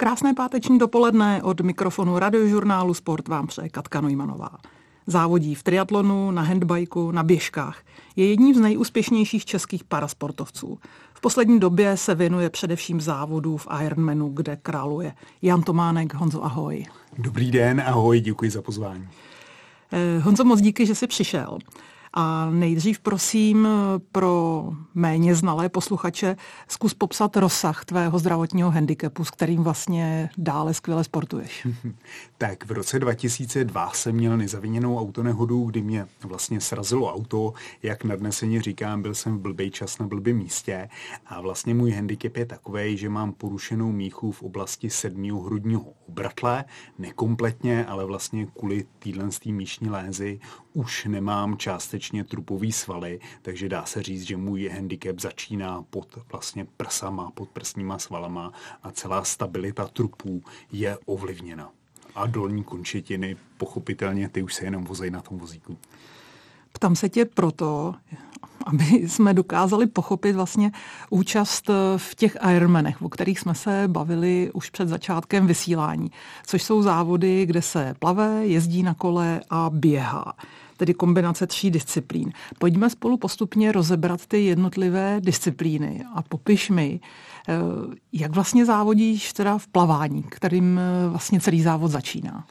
Krásné páteční dopoledne od mikrofonu radiožurnálu Sport vám přeje Katka Nojmanová. Závodí v triatlonu, na handbajku, na běžkách. Je jedním z nejúspěšnějších českých parasportovců. V poslední době se věnuje především závodu v Ironmanu, kde králuje. Jan Tománek, Honzo, ahoj. Dobrý den, ahoj, děkuji za pozvání. Eh, Honzo, moc díky, že jsi přišel. A nejdřív prosím pro méně znalé posluchače, zkus popsat rozsah tvého zdravotního handicapu, s kterým vlastně dále skvěle sportuješ. tak v roce 2002 jsem měl nezaviněnou autonehodu, kdy mě vlastně srazilo auto, jak nadneseně říkám, byl jsem v blbý čas na blbém místě a vlastně můj handicap je takový, že mám porušenou míchu v oblasti sedmého hrudního obratle, nekompletně, ale vlastně kvůli téhle míšní lézy už nemám částečně trupový svaly, takže dá se říct, že můj handicap začíná pod vlastně prsama, pod prsníma svalama a celá stabilita trupů je ovlivněna. A dolní končetiny, pochopitelně, ty už se jenom vozejí na tom vozíku. Ptám se tě proto, aby jsme dokázali pochopit vlastně účast v těch Ironmanech, o kterých jsme se bavili už před začátkem vysílání, což jsou závody, kde se plave, jezdí na kole a běhá tedy kombinace tří disciplín. Pojďme spolu postupně rozebrat ty jednotlivé disciplíny a popiš mi, eh, jak vlastně závodíš teda v plavání, kterým eh, vlastně celý závod začíná.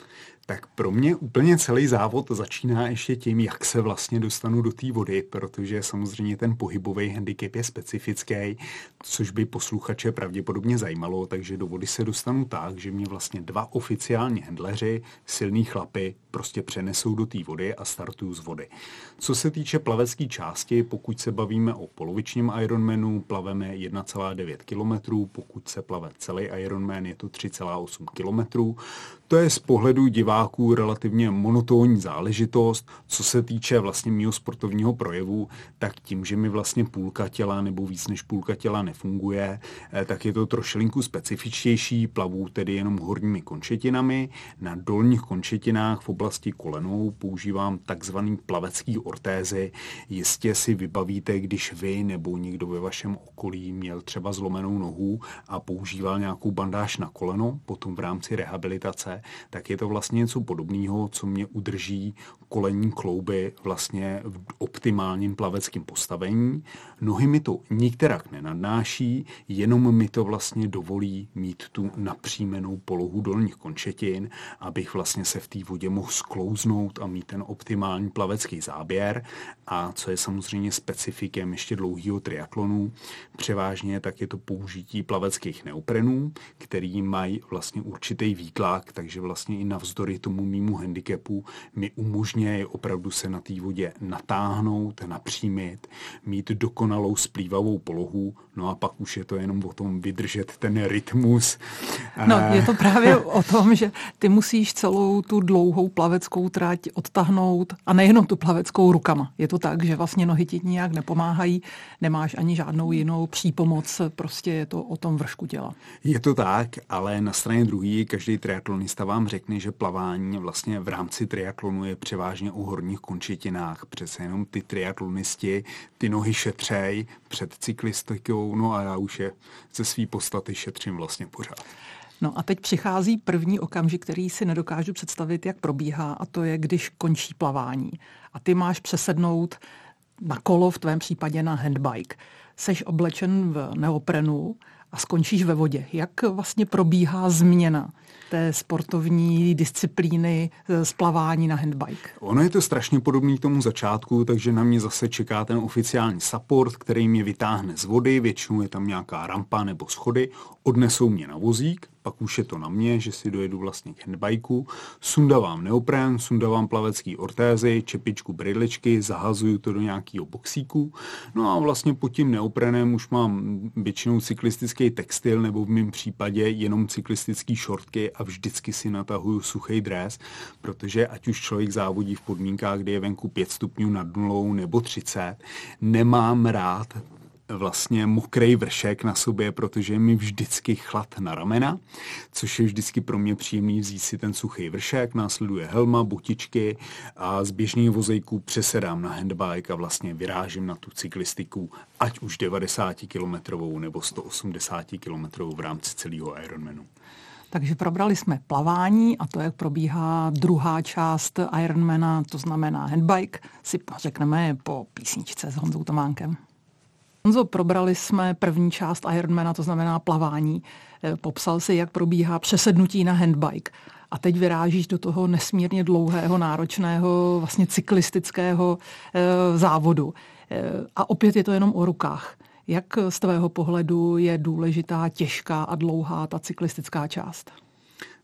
Tak pro mě úplně celý závod začíná ještě tím, jak se vlastně dostanu do té vody, protože samozřejmě ten pohybový handicap je specifický, což by posluchače pravděpodobně zajímalo, takže do vody se dostanu tak, že mě vlastně dva oficiální handleři, silní chlapy, prostě přenesou do té vody a startuju z vody. Co se týče plavecké části, pokud se bavíme o polovičním Ironmanu, plaveme 1,9 km, pokud se plave celý Ironman, je to 3,8 km. To je z pohledu diváků relativně monotónní záležitost. Co se týče vlastně mého sportovního projevu, tak tím, že mi vlastně půlka těla nebo víc než půlka těla nefunguje, eh, tak je to trošilinku specifičtější. Plavu tedy jenom horními končetinami. Na dolních končetinách v oblasti kolenou používám takzvaný plavecký ortézy. Jistě si vybavíte, když vy nebo někdo ve vašem okolí měl třeba zlomenou nohu a používal nějakou bandáž na koleno, potom v rámci rehabilitace, tak je to vlastně něco podobného, co mě udrží kolenní klouby vlastně v optimálním plaveckém postavení. Nohy mi to nikterak nenadnáší, jenom mi to vlastně dovolí mít tu napřímenou polohu dolních končetin, abych vlastně se v té vodě mohl sklouznout a mít ten optimální plavecký záběr. A co je samozřejmě specifikem ještě dlouhého triatlonu, převážně tak je to použití plaveckých neoprenů, který mají vlastně určitý výtlak, takže vlastně i navzdory tomu mýmu handicapu mi umožňuje opravdu se na té vodě natáhnout, napřímit, mít dokonalou splývavou polohu, no a pak už je to jenom o tom vydržet ten rytmus. No, je to právě o tom, že ty musíš celou tu dlouhou plaveckou trať odtahnout a nejenom tu plaveckou rukama. Je to tak, že vlastně nohy ti nijak nepomáhají, nemáš ani žádnou jinou přípomoc, prostě je to o tom vršku těla. Je to tak, ale na straně druhé každý triatlonista vám řekne, že plavání vlastně v rámci triatlonu je převážně o horních končetinách. Přece jenom ty triatlonisti ty nohy šetřej před cyklistikou, no a já už je ze své podstaty šetřím vlastně pořád. No a teď přichází první okamžik, který si nedokážu představit, jak probíhá, a to je, když končí plavání. A ty máš přesednout na kolo, v tvém případě na handbike. Seš oblečen v neoprenu a skončíš ve vodě. Jak vlastně probíhá změna té sportovní disciplíny splavání na handbike? Ono je to strašně podobný k tomu začátku, takže na mě zase čeká ten oficiální support, který mě vytáhne z vody, většinou je tam nějaká rampa nebo schody, odnesou mě na vozík, pak už je to na mě, že si dojedu vlastně k handbajku, sundavám neopren, sundavám plavecký ortézy, čepičku, brydličky, zahazuju to do nějakého boxíku, no a vlastně pod tím neoprenem už mám většinou cyklistický textil nebo v mém případě jenom cyklistický šortky a vždycky si natahuju suchý dres, protože ať už člověk závodí v podmínkách, kdy je venku 5 stupňů nad nulou nebo 30, nemám rád vlastně mokrý vršek na sobě, protože je mi vždycky chlad na ramena, což je vždycky pro mě příjemný vzít si ten suchý vršek, následuje helma, botičky a z běžných vozejků přesedám na handbike a vlastně vyrážím na tu cyklistiku, ať už 90 km nebo 180 km v rámci celého Ironmanu. Takže probrali jsme plavání a to, jak probíhá druhá část Ironmana, to znamená handbike, si řekneme po písničce s Honzou Tománkem. Honzo, probrali jsme první část Ironmana, to znamená plavání. Eh, popsal si, jak probíhá přesednutí na handbike. A teď vyrážíš do toho nesmírně dlouhého, náročného, vlastně cyklistického e, závodu. E, a opět je to jenom o rukách. Jak z tvého pohledu je důležitá, těžká a dlouhá ta cyklistická část?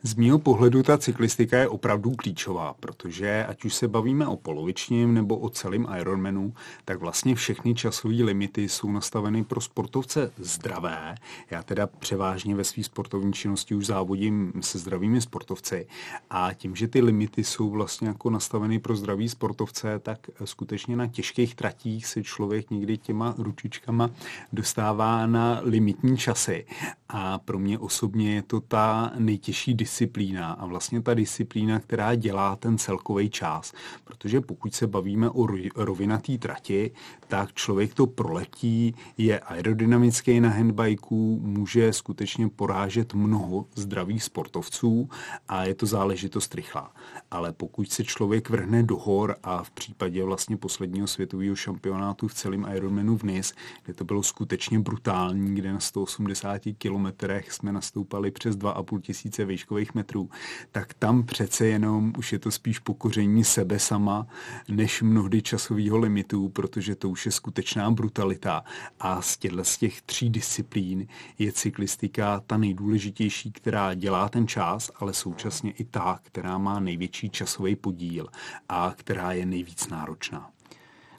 Z mého pohledu ta cyklistika je opravdu klíčová, protože ať už se bavíme o polovičním nebo o celém Ironmanu, tak vlastně všechny časové limity jsou nastaveny pro sportovce zdravé. Já teda převážně ve své sportovní činnosti už závodím se zdravými sportovci a tím, že ty limity jsou vlastně jako nastaveny pro zdraví sportovce, tak skutečně na těžkých tratích se člověk někdy těma ručičkama dostává na limitní časy. A pro mě osobně je to ta nejtěžší disciplína disciplína a vlastně ta disciplína, která dělá ten celkový čas. Protože pokud se bavíme o rovinatý trati, tak člověk to proletí, je aerodynamický na handbajku, může skutečně porážet mnoho zdravých sportovců a je to záležitost rychlá. Ale pokud se člověk vrhne do hor a v případě vlastně posledního světového šampionátu v celém Ironmanu v Nice, kde to bylo skutečně brutální, kde na 180 kilometrech jsme nastoupali přes 2,5 tisíce výškových metrů, tak tam přece jenom už je to spíš pokoření sebe sama, než mnohdy časového limitu, protože to už je skutečná brutalita. A z z těch tří disciplín je cyklistika ta nejdůležitější, která dělá ten čas, ale současně i ta, která má největší časový podíl a která je nejvíc náročná.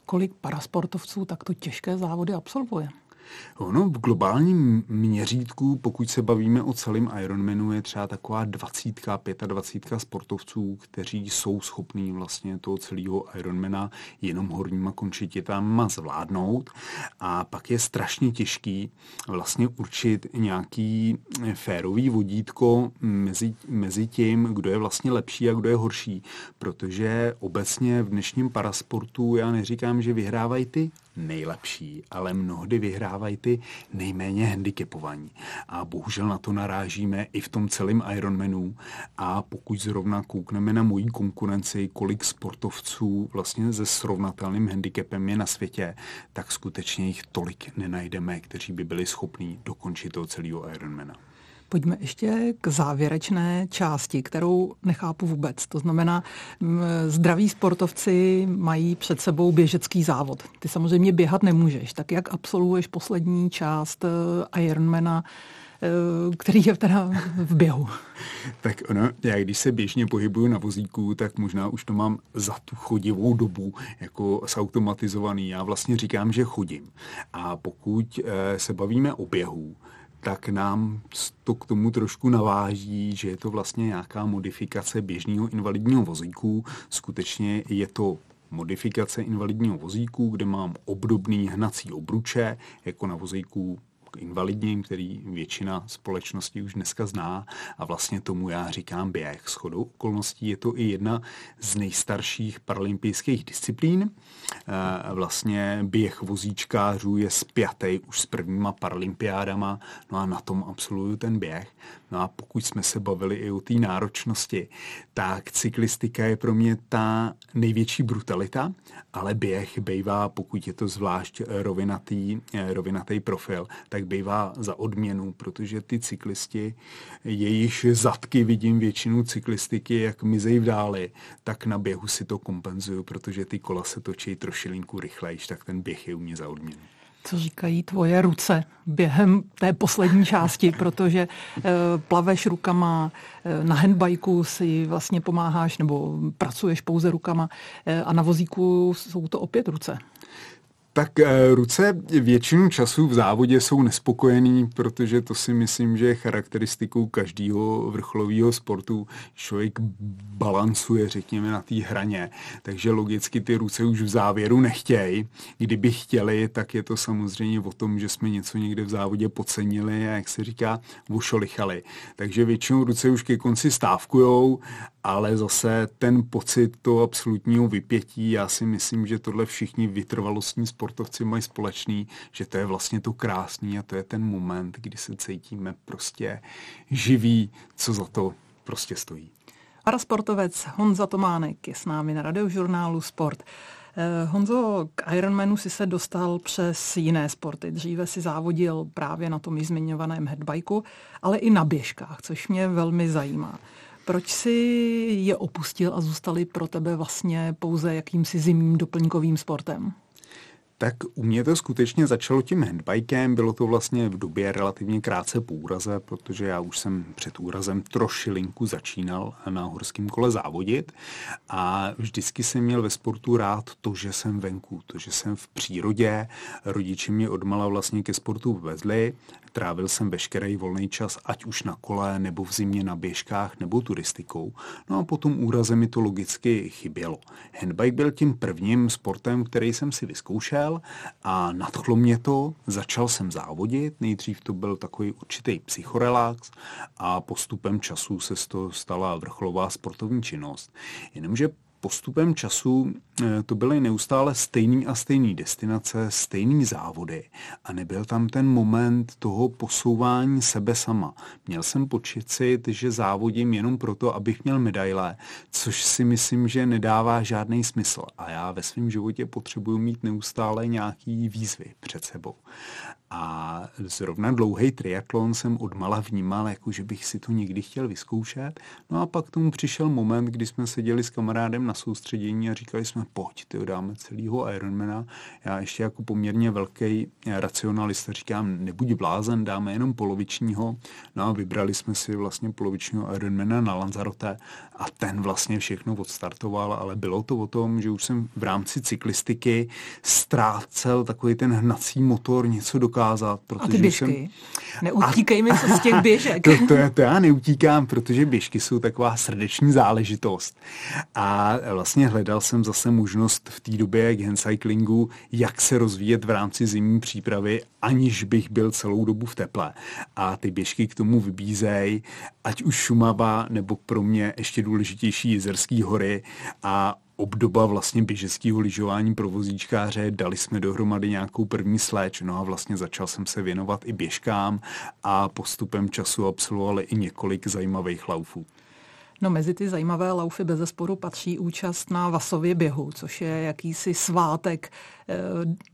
Kolik parasportovců takto těžké závody absolvuje? Ono v globálním měřítku, pokud se bavíme o celém Ironmanu, je třeba taková 20, 25 sportovců, kteří jsou schopní vlastně toho celého Ironmana jenom horníma končititama zvládnout. A pak je strašně těžký vlastně určit nějaký férový vodítko mezi, mezi tím, kdo je vlastně lepší a kdo je horší. Protože obecně v dnešním parasportu já neříkám, že vyhrávají ty nejlepší, ale mnohdy vyhrávají ty nejméně handicapovaní. A bohužel na to narážíme i v tom celém Ironmanu. A pokud zrovna koukneme na moji konkurenci, kolik sportovců vlastně se srovnatelným handicapem je na světě, tak skutečně jich tolik nenajdeme, kteří by byli schopní dokončit toho celého Ironmana. Pojďme ještě k závěrečné části, kterou nechápu vůbec. To znamená, zdraví sportovci mají před sebou běžecký závod. Ty samozřejmě běhat nemůžeš. Tak jak absolvuješ poslední část eh, Ironmana, eh, který je teda v běhu. tak ono, já když se běžně pohybuju na vozíku, tak možná už to mám za tu chodivou dobu jako zautomatizovaný. Já vlastně říkám, že chodím. A pokud eh, se bavíme o běhu, tak nám to k tomu trošku naváží, že je to vlastně nějaká modifikace běžného invalidního vozíku. Skutečně je to modifikace invalidního vozíku, kde mám obdobný hnací obruče, jako na vozíku invalidním, který většina společnosti už dneska zná a vlastně tomu já říkám běh. S chodou okolností je to i jedna z nejstarších paralympijských disciplín. Eh, vlastně běh vozíčkářů je spjatý už s prvníma paralympiádama, no a na tom absolvuju ten běh. No a pokud jsme se bavili i o té náročnosti, tak cyklistika je pro mě ta největší brutalita, ale běh bývá, pokud je to zvlášť rovinatý, eh, rovinatý profil, tak bývá za odměnu, protože ty cyklisti, jejich zadky vidím většinu cyklistiky, jak mizej v dáli, tak na běhu si to kompenzuju, protože ty kola se točí trošilinku rychlejš, tak ten běh je u mě za odměnu co říkají tvoje ruce během té poslední části, protože e, plaveš rukama, e, na handbajku si vlastně pomáháš nebo pracuješ pouze rukama e, a na vozíku jsou to opět ruce. Tak eh, ruce většinu času v závodě jsou nespokojený, protože to si myslím, že je charakteristikou každého vrcholového sportu. Člověk balancuje, řekněme, na té hraně, takže logicky ty ruce už v závěru nechtějí. Kdyby chtěli, tak je to samozřejmě o tom, že jsme něco někde v závodě podcenili a jak se říká, vošolichali. Takže většinou ruce už ke konci stávkujou ale zase ten pocit toho absolutního vypětí, já si myslím, že tohle všichni vytrvalostní sport sportovci mají společný, že to je vlastně to krásný a to je ten moment, kdy se cítíme prostě živí, co za to prostě stojí. Parasportovec Honza Tománek je s námi na radiožurnálu Sport. Eh, Honzo, k Ironmanu si se dostal přes jiné sporty. Dříve si závodil právě na tom zmiňovaném headbikeu, ale i na běžkách, což mě velmi zajímá. Proč si je opustil a zůstali pro tebe vlastně pouze jakýmsi zimním doplňkovým sportem? Tak u mě to skutečně začalo tím handbikem, bylo to vlastně v době relativně krátce po úraze, protože já už jsem před úrazem trošilinku začínal na horském kole závodit a vždycky jsem měl ve sportu rád to, že jsem venku, to, že jsem v přírodě, rodiči mě odmala vlastně ke sportu vezli, Trávil jsem veškerý volný čas, ať už na kole, nebo v zimě na běžkách, nebo turistikou. No a potom úraze mi to logicky chybělo. Handbike byl tím prvním sportem, který jsem si vyzkoušel a nadchlo mě to. Začal jsem závodit, nejdřív to byl takový určitý psychorelax a postupem času se z toho stala vrcholová sportovní činnost. Jenomže postupem času to byly neustále stejný a stejný destinace, stejný závody a nebyl tam ten moment toho posouvání sebe sama. Měl jsem pocit, že závodím jenom proto, abych měl medaile, což si myslím, že nedává žádný smysl a já ve svém životě potřebuji mít neustále nějaký výzvy před sebou. A zrovna dlouhý triatlon jsem odmala vnímal, jako že bych si to někdy chtěl vyzkoušet. No a pak tomu přišel moment, kdy jsme seděli s kamarádem na soustředění a říkali jsme, pojď, ty dáme celýho Ironmana. Já ještě jako poměrně velký racionalista říkám, nebuď blázen, dáme jenom polovičního. No a vybrali jsme si vlastně polovičního Ironmana na Lanzarote a ten vlastně všechno odstartoval, ale bylo to o tom, že už jsem v rámci cyklistiky ztrácel takový ten hnací motor, něco dokázat. Protože a ty běžky? Jsem... Neutíkej mi se z těch běžek. to, to, to já neutíkám, protože běžky jsou taková srdeční záležitost. A vlastně hledal jsem zase možnost v té době k handcyclingu, jak se rozvíjet v rámci zimní přípravy, aniž bych byl celou dobu v teple. A ty běžky k tomu vybízejí, ať už Šumava, nebo pro mě ještě důležitější Jezerský hory a obdoba vlastně běžeckého lyžování pro vozíčkáře, dali jsme dohromady nějakou první sléč, no a vlastně začal jsem se věnovat i běžkám a postupem času absolvovali i několik zajímavých laufů. No mezi ty zajímavé laufy bez zesporu patří účast na Vasově běhu, což je jakýsi svátek e,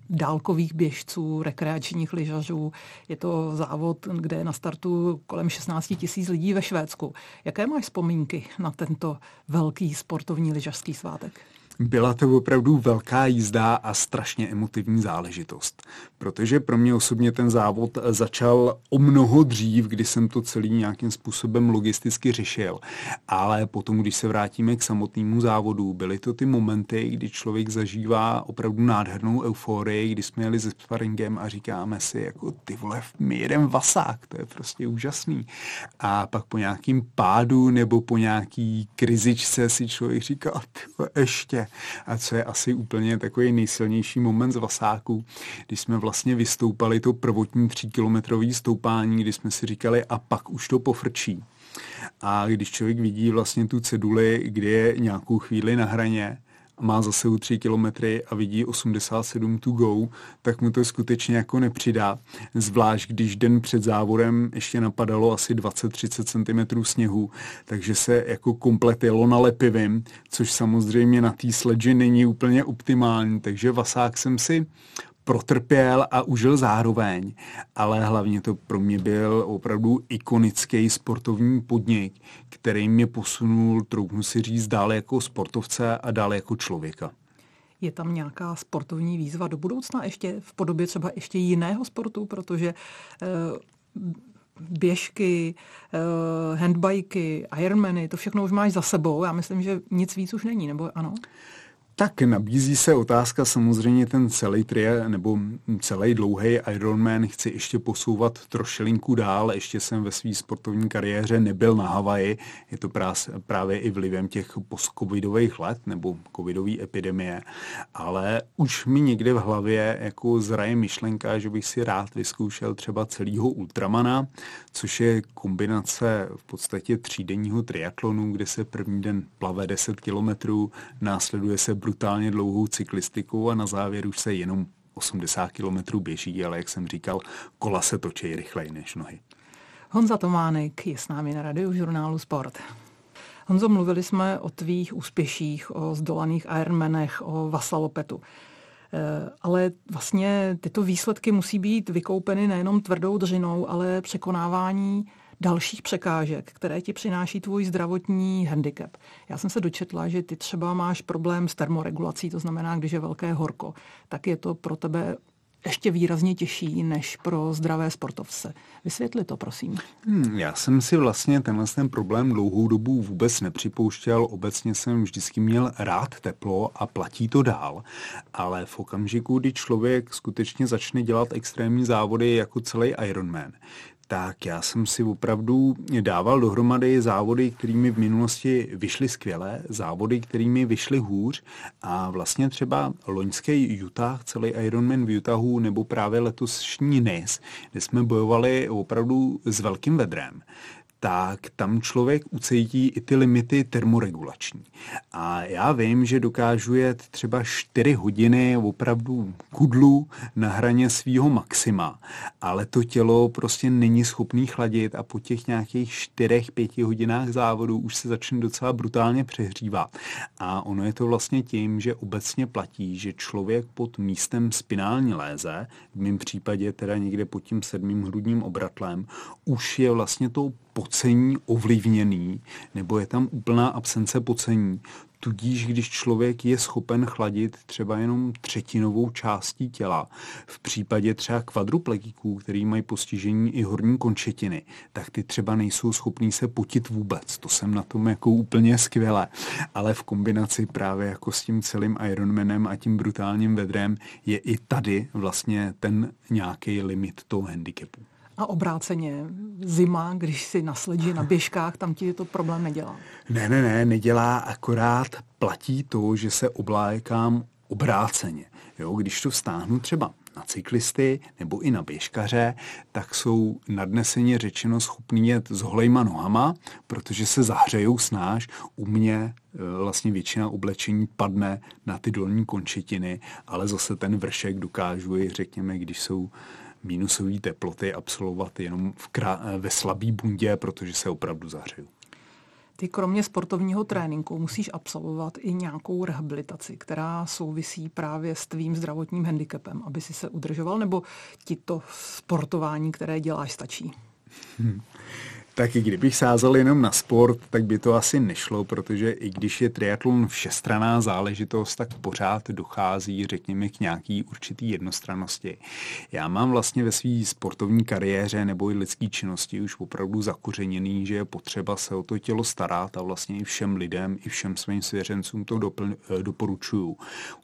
dálkových běžců, rekreačních lyžařů. Je to závod, kde je na startu kolem 16 tisíc lidí ve Švédsku. Jaké máš vzpomínky na tento velký sportovní lyžařský svátek? Byla to opravdu velká jízda a strašně emotivní záležitost, protože pro mě osobně ten závod začal o mnoho dřív, kdy jsem to celý nějakým způsobem logisticky řešil. Ale potom, když se vrátíme k samotnému závodu, byly to ty momenty, kdy člověk zažívá opravdu nádhernou euforii, kdy jsme jeli se sparingem a říkáme si, jako ty vole, my jedem vasák, to je prostě úžasný. A pak po nějakým pádu nebo po nějaký krizičce si člověk říká, ještě a co je asi úplně takový nejsilnější moment z Vasáku, když jsme vlastně vystoupali to prvotní tříkilometrový stoupání, kdy jsme si říkali a pak už to pofrčí. A když člověk vidí vlastně tu ceduli, kde je nějakou chvíli na hraně, má zase u 3 kilometry a vidí 87 to go, tak mu to skutečně jako nepřidá. Zvlášť, když den před závodem ještě napadalo asi 20-30 cm sněhu, takže se jako komplet jelo na lepivým, což samozřejmě na té sledži není úplně optimální, takže Vasák jsem si protrpěl a užil zároveň, ale hlavně to pro mě byl opravdu ikonický sportovní podnik, který mě posunul, troufnu si říct, dál jako sportovce a dál jako člověka. Je tam nějaká sportovní výzva do budoucna ještě v podobě třeba ještě jiného sportu, protože eh, běžky, eh, handbiky, Ironmany, to všechno už máš za sebou. Já myslím, že nic víc už není, nebo ano? Tak nabízí se otázka samozřejmě ten celý trie nebo celý dlouhý Ironman chci ještě posouvat trošilinku dál. Ještě jsem ve své sportovní kariéře nebyl na Havaji. Je to právě i vlivem těch post-covidových let nebo covidové epidemie. Ale už mi někde v hlavě jako zraje myšlenka, že bych si rád vyzkoušel třeba celého Ultramana, což je kombinace v podstatě třídenního triatlonu, kde se první den plave 10 kilometrů, následuje se brutálně dlouhou cyklistikou a na závěr už se jenom 80 km běží, ale jak jsem říkal, kola se točí rychleji než nohy. Honza Tománek je s námi na radiožurnálu Sport. Honzo, mluvili jsme o tvých úspěších, o zdolaných Ironmanech, o Vasalopetu. Eh, ale vlastně tyto výsledky musí být vykoupeny nejenom tvrdou dřinou, ale překonávání dalších překážek, které ti přináší tvůj zdravotní handicap. Já jsem se dočetla, že ty třeba máš problém s termoregulací, to znamená, když je velké horko, tak je to pro tebe ještě výrazně těžší než pro zdravé sportovce. Vysvětli to, prosím. Hmm, já jsem si vlastně tenhle ten problém dlouhou dobu vůbec nepřipouštěl. Obecně jsem vždycky měl rád teplo a platí to dál. Ale v okamžiku, kdy člověk skutečně začne dělat extrémní závody jako celý Ironman, tak já jsem si opravdu dával dohromady závody, kterými v minulosti vyšly skvěle, závody, kterými vyšly hůř. A vlastně třeba loňský Utah, celý Ironman v Utahu nebo právě letošní NIS, kde jsme bojovali opravdu s velkým vedrem, tak tam člověk ucítí i ty limity termoregulační. A já vím, že dokážu jet třeba 4 hodiny opravdu kudlu na hraně svého maxima, ale to tělo prostě není schopný chladit a po těch nějakých 4-5 hodinách závodu už se začne docela brutálně přehřívat. A ono je to vlastně tím, že obecně platí, že člověk pod místem spinální léze, v mém případě teda někde pod tím sedmým hrudním obratlem, už je vlastně tou pocení ovlivněný, nebo je tam úplná absence pocení. Tudíž, když člověk je schopen chladit třeba jenom třetinovou částí těla, v případě třeba kvadruplegiků, který mají postižení i horní končetiny, tak ty třeba nejsou schopní se potit vůbec. To jsem na tom jako úplně skvěle. Ale v kombinaci právě jako s tím celým Ironmanem a tím brutálním vedrem je i tady vlastně ten nějaký limit toho handicapu. A obráceně, zima, když si na sledži, na běžkách, tam ti to problém nedělá. Ne, ne, ne, nedělá, akorát platí to, že se oblákám obráceně. Jo, když to vstáhnu třeba na cyklisty nebo i na běžkaře, tak jsou nadneseně řečeno schopní jet s holejma nohama, protože se zahřejou snáš. U mě e, vlastně většina oblečení padne na ty dolní končetiny, ale zase ten vršek dokážu i, řekněme, když jsou minusové teploty absolvovat jenom v krá- ve slabý bundě, protože se opravdu zahřeju. Ty kromě sportovního tréninku musíš absolvovat i nějakou rehabilitaci, která souvisí právě s tvým zdravotním handicapem, aby si se udržoval, nebo ti to sportování, které děláš, stačí? Hmm. Tak i kdybych sázel jenom na sport, tak by to asi nešlo, protože i když je triatlon všestraná záležitost, tak pořád dochází, řekněme, k nějaký určitý jednostrannosti. Já mám vlastně ve své sportovní kariéře nebo i lidské činnosti už opravdu zakořeněný, že je potřeba se o to tělo starat a vlastně i všem lidem, i všem svým svěřencům to dopl- eh, doporučuju.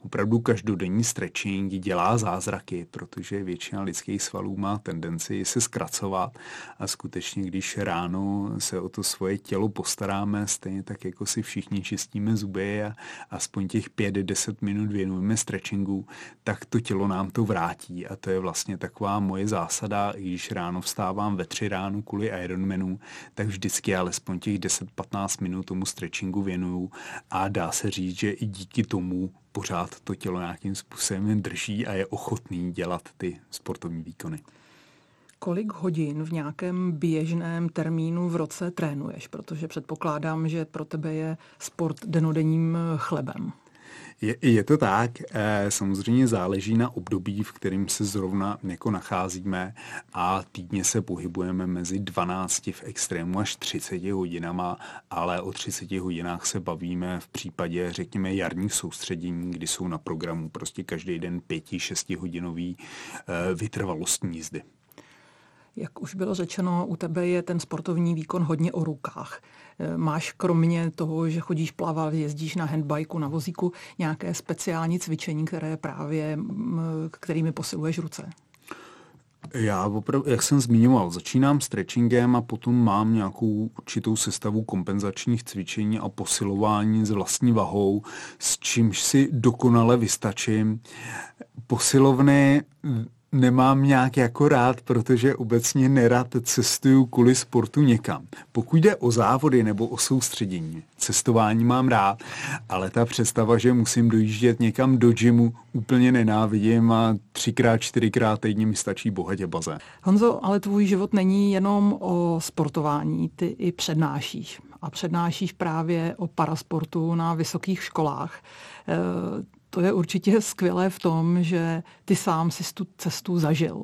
Opravdu každodenní stretching dělá zázraky, protože většina lidských svalů má tendenci se zkracovat a skutečně, když ráno ráno se o to svoje tělo postaráme, stejně tak jako si všichni čistíme zuby a aspoň těch 5-10 minut věnujeme stretchingu, tak to tělo nám to vrátí. A to je vlastně taková moje zásada, i když ráno vstávám ve tři ráno kvůli Ironmanu, tak vždycky alespoň těch 10-15 minut tomu stretchingu věnuju. A dá se říct, že i díky tomu pořád to tělo nějakým způsobem drží a je ochotný dělat ty sportovní výkony kolik hodin v nějakém běžném termínu v roce trénuješ? Protože předpokládám, že pro tebe je sport denodenním chlebem. Je, je to tak, eh, samozřejmě záleží na období, v kterém se zrovna jako nacházíme a týdně se pohybujeme mezi 12 v extrému až 30 hodinama, ale o 30 hodinách se bavíme v případě, řekněme, jarních soustředění, kdy jsou na programu prostě každý den 5-6 hodinový eh, vytrvalostní jízdy. Jak už bylo řečeno, u tebe je ten sportovní výkon hodně o rukách. E, máš kromě toho, že chodíš plavat, jezdíš na handbajku, na vozíku, nějaké speciální cvičení, které právě, kterými posiluješ ruce? Já opravdu, jak jsem zmiňoval, začínám stretchingem a potom mám nějakou určitou sestavu kompenzačních cvičení a posilování s vlastní vahou, s čímž si dokonale vystačím. Posilovny nemám nějak jako rád, protože obecně nerad cestuju kvůli sportu někam. Pokud jde o závody nebo o soustředění, cestování mám rád, ale ta představa, že musím dojíždět někam do gymu, úplně nenávidím a třikrát, čtyřikrát týdně mi stačí bohatě bazén. Honzo, ale tvůj život není jenom o sportování, ty i přednášíš. A přednášíš právě o parasportu na vysokých školách. E, to je určitě skvělé v tom, že ty sám si tu cestu zažil.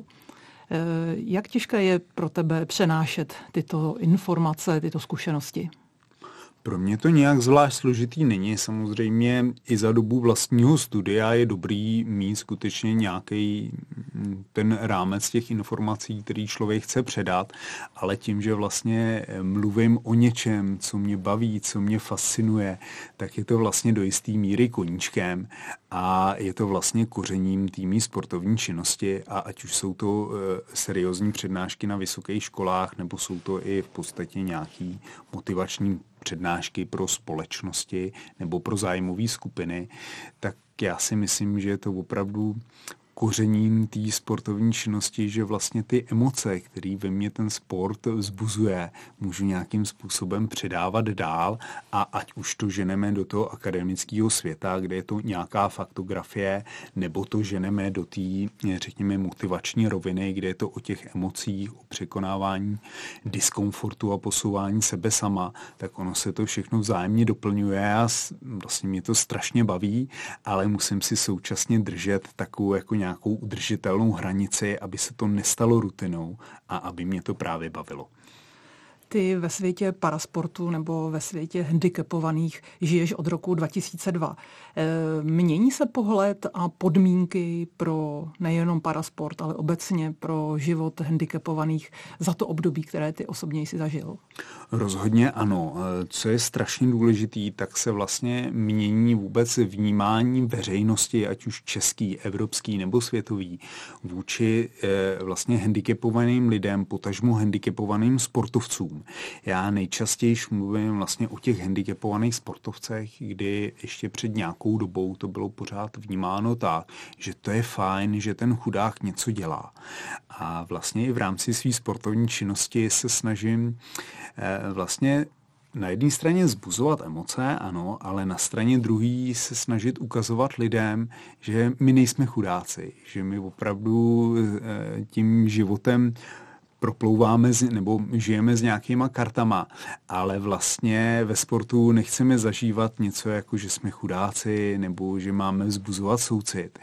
E, jak těžké je pro tebe přenášet tyto informace, tyto zkušenosti? Pro mě to nějak zvlášť složitý není. Samozřejmě i za dobu vlastního studia je dobrý mít skutečně nějaký mm, ten rámec těch informací, který člověk chce předat, ale tím, že vlastně mluvím o něčem, co mě baví, co mě fascinuje, tak je to vlastně do jisté míry koníčkem a je to vlastně kořením týmí sportovní činnosti a ať už jsou to e, seriózní přednášky na vysokých školách, nebo jsou to i v podstatě nějaký motivační přednášky pro společnosti nebo pro zájmové skupiny, tak já si myslím, že je to opravdu kořením té sportovní činnosti, že vlastně ty emoce, které ve mně ten sport vzbuzuje, můžu nějakým způsobem předávat dál a ať už to ženeme do toho akademického světa, kde je to nějaká faktografie, nebo to ženeme do té, řekněme, motivační roviny, kde je to o těch emocích, o překonávání diskomfortu a posouvání sebe sama, tak ono se to všechno vzájemně doplňuje a vlastně mě to strašně baví, ale musím si současně držet takovou jako nějakou udržitelnou hranici, aby se to nestalo rutinou a aby mě to právě bavilo. Ty ve světě parasportu nebo ve světě handicapovaných žiješ od roku 2002. Eh, mění se pohled a podmínky pro nejenom parasport, ale obecně pro život handicapovaných za to období, které ty osobně jsi zažil? Rozhodně ano. Eh, co je strašně důležitý, tak se vlastně mění vůbec vnímání veřejnosti, ať už český, evropský nebo světový, vůči eh, vlastně handicapovaným lidem, potažmu handicapovaným sportovcům. Já nejčastěji mluvím vlastně o těch handicapovaných sportovcech, kdy ještě před nějakou dobou to bylo pořád vnímáno tak, že to je fajn, že ten chudák něco dělá. A vlastně i v rámci své sportovní činnosti se snažím eh, vlastně na jedné straně zbuzovat emoce, ano, ale na straně druhé se snažit ukazovat lidem, že my nejsme chudáci, že my opravdu eh, tím životem proplouváme z, nebo žijeme s nějakýma kartama, ale vlastně ve sportu nechceme zažívat něco jako, že jsme chudáci nebo že máme vzbuzovat soucit.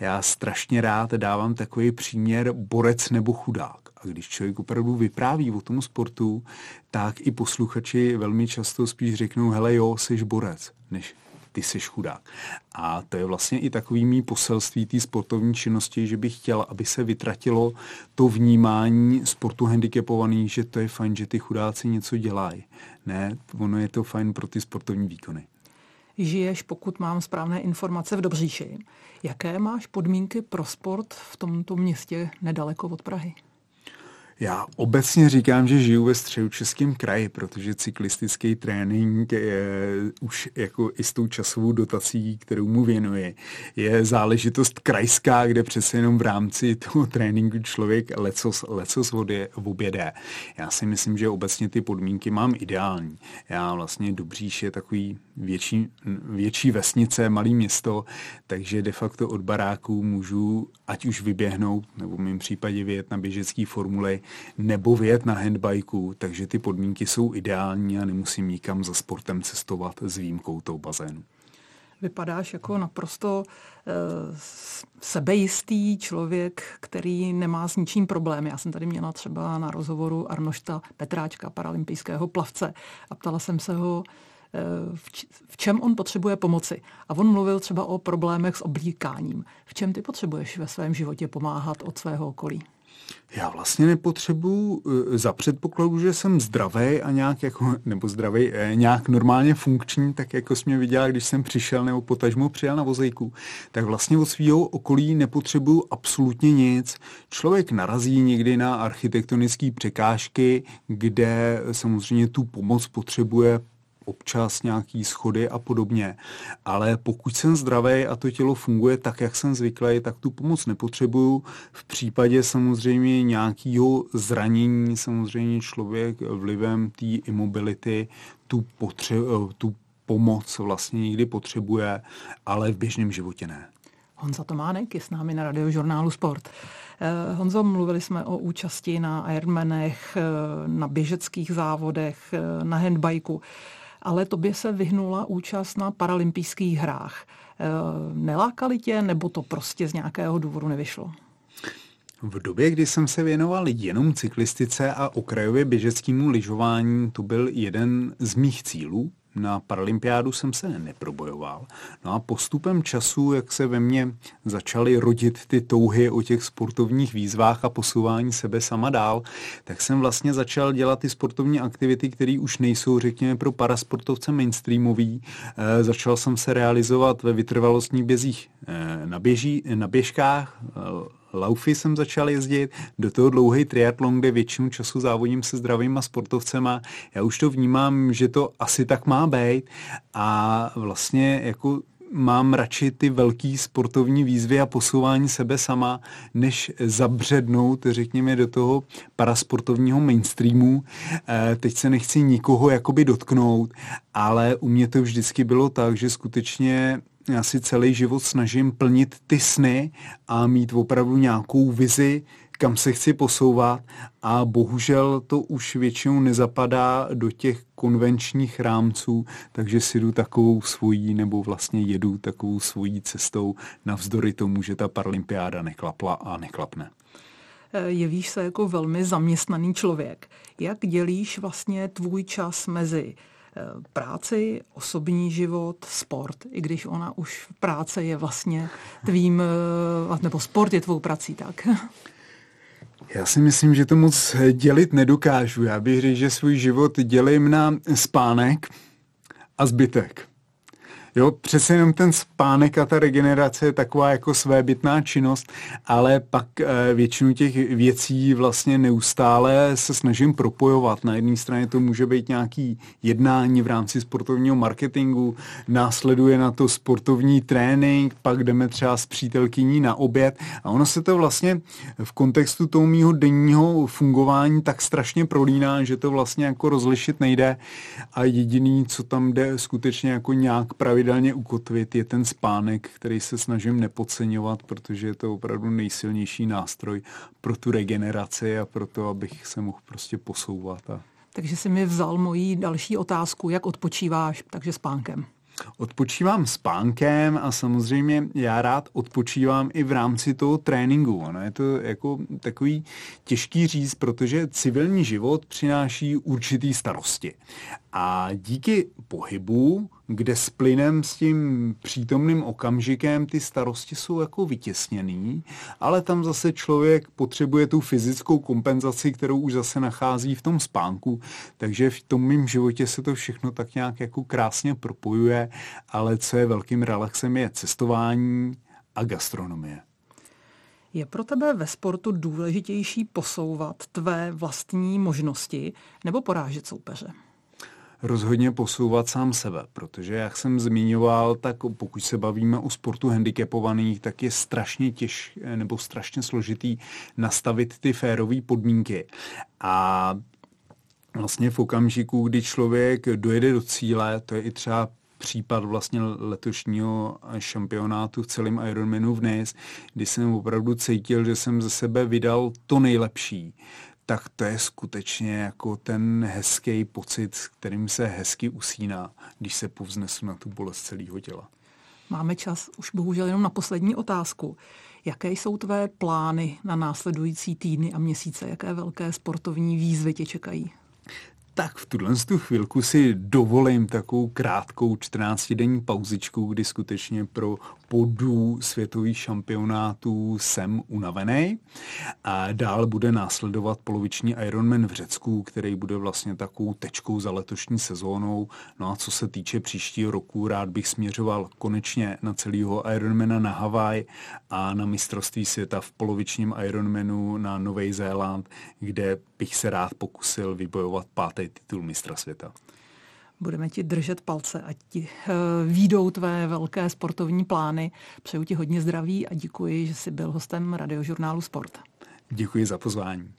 Já strašně rád dávám takový příměr borec nebo chudák. A když člověk opravdu vypráví o tom sportu, tak i posluchači velmi často spíš řeknou, hele jo, jsi borec, než ty jsi chudák. A to je vlastně i takový mý poselství té sportovní činnosti, že bych chtěl, aby se vytratilo to vnímání sportu handicapovaný, že to je fajn, že ty chudáci něco dělají. Ne, ono je to fajn pro ty sportovní výkony. Žiješ, pokud mám správné informace, v Dobříši. Jaké máš podmínky pro sport v tomto městě nedaleko od Prahy? Já obecně říkám, že žiju ve středočeském kraji, protože cyklistický trénink je už jako i s tou časovou dotací, kterou mu věnuje, je záležitost krajská, kde přece jenom v rámci toho tréninku člověk lecos, lecos vody obědé. Já si myslím, že obecně ty podmínky mám ideální. Já vlastně Dobříš je takový větší, větší vesnice, malý město, takže de facto od baráků můžu ať už vyběhnout, nebo v mém případě vyjet na běžecký formuli, nebo vyjet na handbajku, takže ty podmínky jsou ideální a nemusím nikam za sportem cestovat s výjimkou toho bazénu. Vypadáš jako naprosto e, sebejistý člověk, který nemá s ničím problém. Já jsem tady měla třeba na rozhovoru Arnošta Petráčka, paralympijského plavce, a ptala jsem se ho, v čem on potřebuje pomoci. A on mluvil třeba o problémech s oblíkáním. V čem ty potřebuješ ve svém životě pomáhat od svého okolí? Já vlastně nepotřebuju eh, za předpokladu, že jsem zdravý a nějak jako, nebo zdravý, eh, nějak normálně funkční, tak jako jsi mě viděla, když jsem přišel nebo potažmo přijel na vozejku, tak vlastně od svého okolí nepotřebuju absolutně nic. Člověk narazí někdy na architektonické překážky, kde samozřejmě tu pomoc potřebuje občas nějaký schody a podobně. Ale pokud jsem zdravý a to tělo funguje tak, jak jsem zvyklý, tak tu pomoc nepotřebuju. V případě samozřejmě nějakého zranění samozřejmě člověk vlivem té imobility tu, potře- tu pomoc vlastně někdy potřebuje, ale v běžném životě ne. Honza Tománek je s námi na radiožurnálu Sport. Eh, Honzo, mluvili jsme o účasti na Ironmanech, eh, na běžeckých závodech, eh, na handbajku, ale tobě se vyhnula účast na paralympijských hrách. Nelákali tě, nebo to prostě z nějakého důvodu nevyšlo? V době, kdy jsem se věnoval jenom cyklistice a okrajově běžeckému lyžování, to byl jeden z mých cílů na paralympiádu jsem se neprobojoval. No a postupem času, jak se ve mně začaly rodit ty touhy o těch sportovních výzvách a posouvání sebe sama dál, tak jsem vlastně začal dělat ty sportovní aktivity, které už nejsou, řekněme, pro parasportovce mainstreamový. E, začal jsem se realizovat ve vytrvalostních bězích e, na, běží, na běžkách, e, laufy jsem začal jezdit, do toho dlouhý triatlon, kde většinu času závodím se zdravýma sportovcema. Já už to vnímám, že to asi tak má být a vlastně jako mám radši ty velký sportovní výzvy a posouvání sebe sama, než zabřednout, řekněme, do toho parasportovního mainstreamu. Eh, teď se nechci nikoho jakoby dotknout, ale u mě to vždycky bylo tak, že skutečně já si celý život snažím plnit ty sny a mít opravdu nějakou vizi, kam se chci posouvat a bohužel to už většinou nezapadá do těch konvenčních rámců, takže si jdu takovou svojí, nebo vlastně jedu takovou svojí cestou navzdory tomu, že ta paralympiáda neklapla a neklapne. Jevíš se jako velmi zaměstnaný člověk. Jak dělíš vlastně tvůj čas mezi práci, osobní život, sport, i když ona už práce je vlastně tvým, eh, nebo sport je tvou prací, tak. Já si myslím, že to moc dělit nedokážu. Já bych řekl, že svůj život dělím na spánek a zbytek. Jo, přesně jenom ten spánek a ta regenerace je taková jako svébytná činnost, ale pak e, většinu těch věcí vlastně neustále se snažím propojovat. Na jedné straně to může být nějaký jednání v rámci sportovního marketingu, následuje na to sportovní trénink, pak jdeme třeba s přítelkyní na oběd a ono se to vlastně v kontextu toho mýho denního fungování tak strašně prolíná, že to vlastně jako rozlišit nejde a jediný, co tam jde skutečně jako nějak pravidelně pravidelně ukotvit, je ten spánek, který se snažím nepodceňovat, protože je to opravdu nejsilnější nástroj pro tu regeneraci a pro to, abych se mohl prostě posouvat. A... Takže si mi vzal moji další otázku, jak odpočíváš, takže spánkem. Odpočívám spánkem a samozřejmě já rád odpočívám i v rámci toho tréninku. Ono je to jako takový těžký říct, protože civilní život přináší určitý starosti. A díky pohybu, kde s plynem, s tím přítomným okamžikem ty starosti jsou jako vytěsněný, ale tam zase člověk potřebuje tu fyzickou kompenzaci, kterou už zase nachází v tom spánku, takže v tom mém životě se to všechno tak nějak jako krásně propojuje, ale co je velkým relaxem je cestování a gastronomie. Je pro tebe ve sportu důležitější posouvat tvé vlastní možnosti nebo porážet soupeře? Rozhodně posouvat sám sebe, protože jak jsem zmiňoval, tak pokud se bavíme o sportu handicapovaných, tak je strašně těžké nebo strašně složitý nastavit ty férové podmínky. A vlastně v okamžiku, kdy člověk dojede do cíle, to je i třeba případ vlastně letošního šampionátu v celém Ironmanu v Nice, kdy jsem opravdu cítil, že jsem ze sebe vydal to nejlepší tak to je skutečně jako ten hezký pocit, kterým se hezky usíná, když se povznesu na tu bolest celého těla. Máme čas už bohužel jenom na poslední otázku. Jaké jsou tvé plány na následující týdny a měsíce? Jaké velké sportovní výzvy tě čekají? Tak v tuhle tu chvilku si dovolím takovou krátkou 14-denní pauzičku, kdy skutečně pro podu světových šampionátů jsem unavený. A dál bude následovat poloviční Ironman v Řecku, který bude vlastně takovou tečkou za letošní sezónou. No a co se týče příštího roku, rád bych směřoval konečně na celého Ironmana na Havaj a na mistrovství světa v polovičním Ironmanu na Nový Zéland, kde bych se rád pokusil vybojovat pátý titul mistra světa. Budeme ti držet palce, ať ti uh, výjdou tvé velké sportovní plány. Přeju ti hodně zdraví a děkuji, že jsi byl hostem radiožurnálu Sport. Děkuji za pozvání.